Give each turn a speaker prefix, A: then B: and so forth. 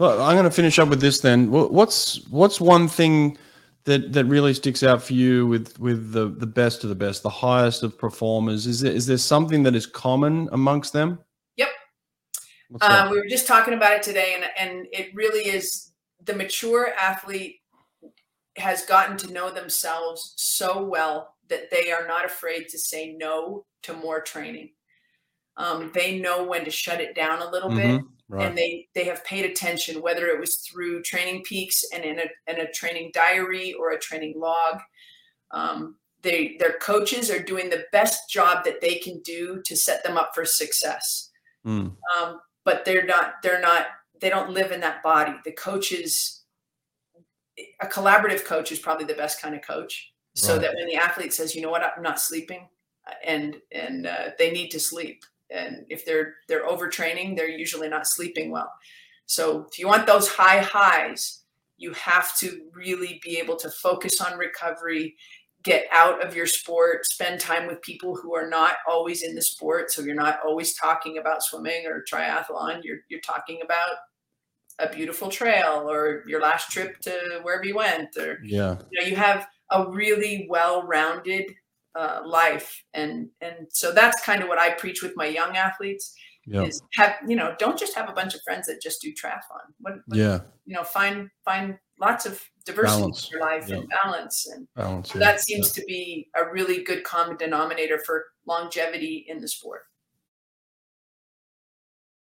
A: Well, I'm going to finish up with this then. What's what's one thing that that really sticks out for you with with the the best of the best, the highest of performers? Is there is there something that is common amongst them?
B: Yep. Uh, we were just talking about it today, and and it really is the mature athlete has gotten to know themselves so well that they are not afraid to say no to more training. Um, they know when to shut it down a little mm-hmm. bit Right. and they they have paid attention whether it was through TrainingPeaks and in a, in a training diary or a training log um, they their coaches are doing the best job that they can do to set them up for success mm. um, but they're not they're not they don't live in that body the coaches a collaborative coach is probably the best kind of coach so right. that when the athlete says you know what i'm not sleeping and and uh, they need to sleep and if they're they're overtraining they're usually not sleeping well. So if you want those high highs you have to really be able to focus on recovery get out of your sport spend time with people who are not always in the sport. So you're not always talking about swimming or triathlon. You're you're talking about a beautiful trail or your last trip to wherever you went or
A: yeah.
B: you know you have a really well-rounded uh, life and and so that's kind of what i preach with my young athletes yep. is have you know don't just have a bunch of friends that just do triathlon what, what,
A: yeah
B: you know find find lots of diversity balance. in your life and balance and balance, yeah. that seems yeah. to be a really good common denominator for longevity in the sport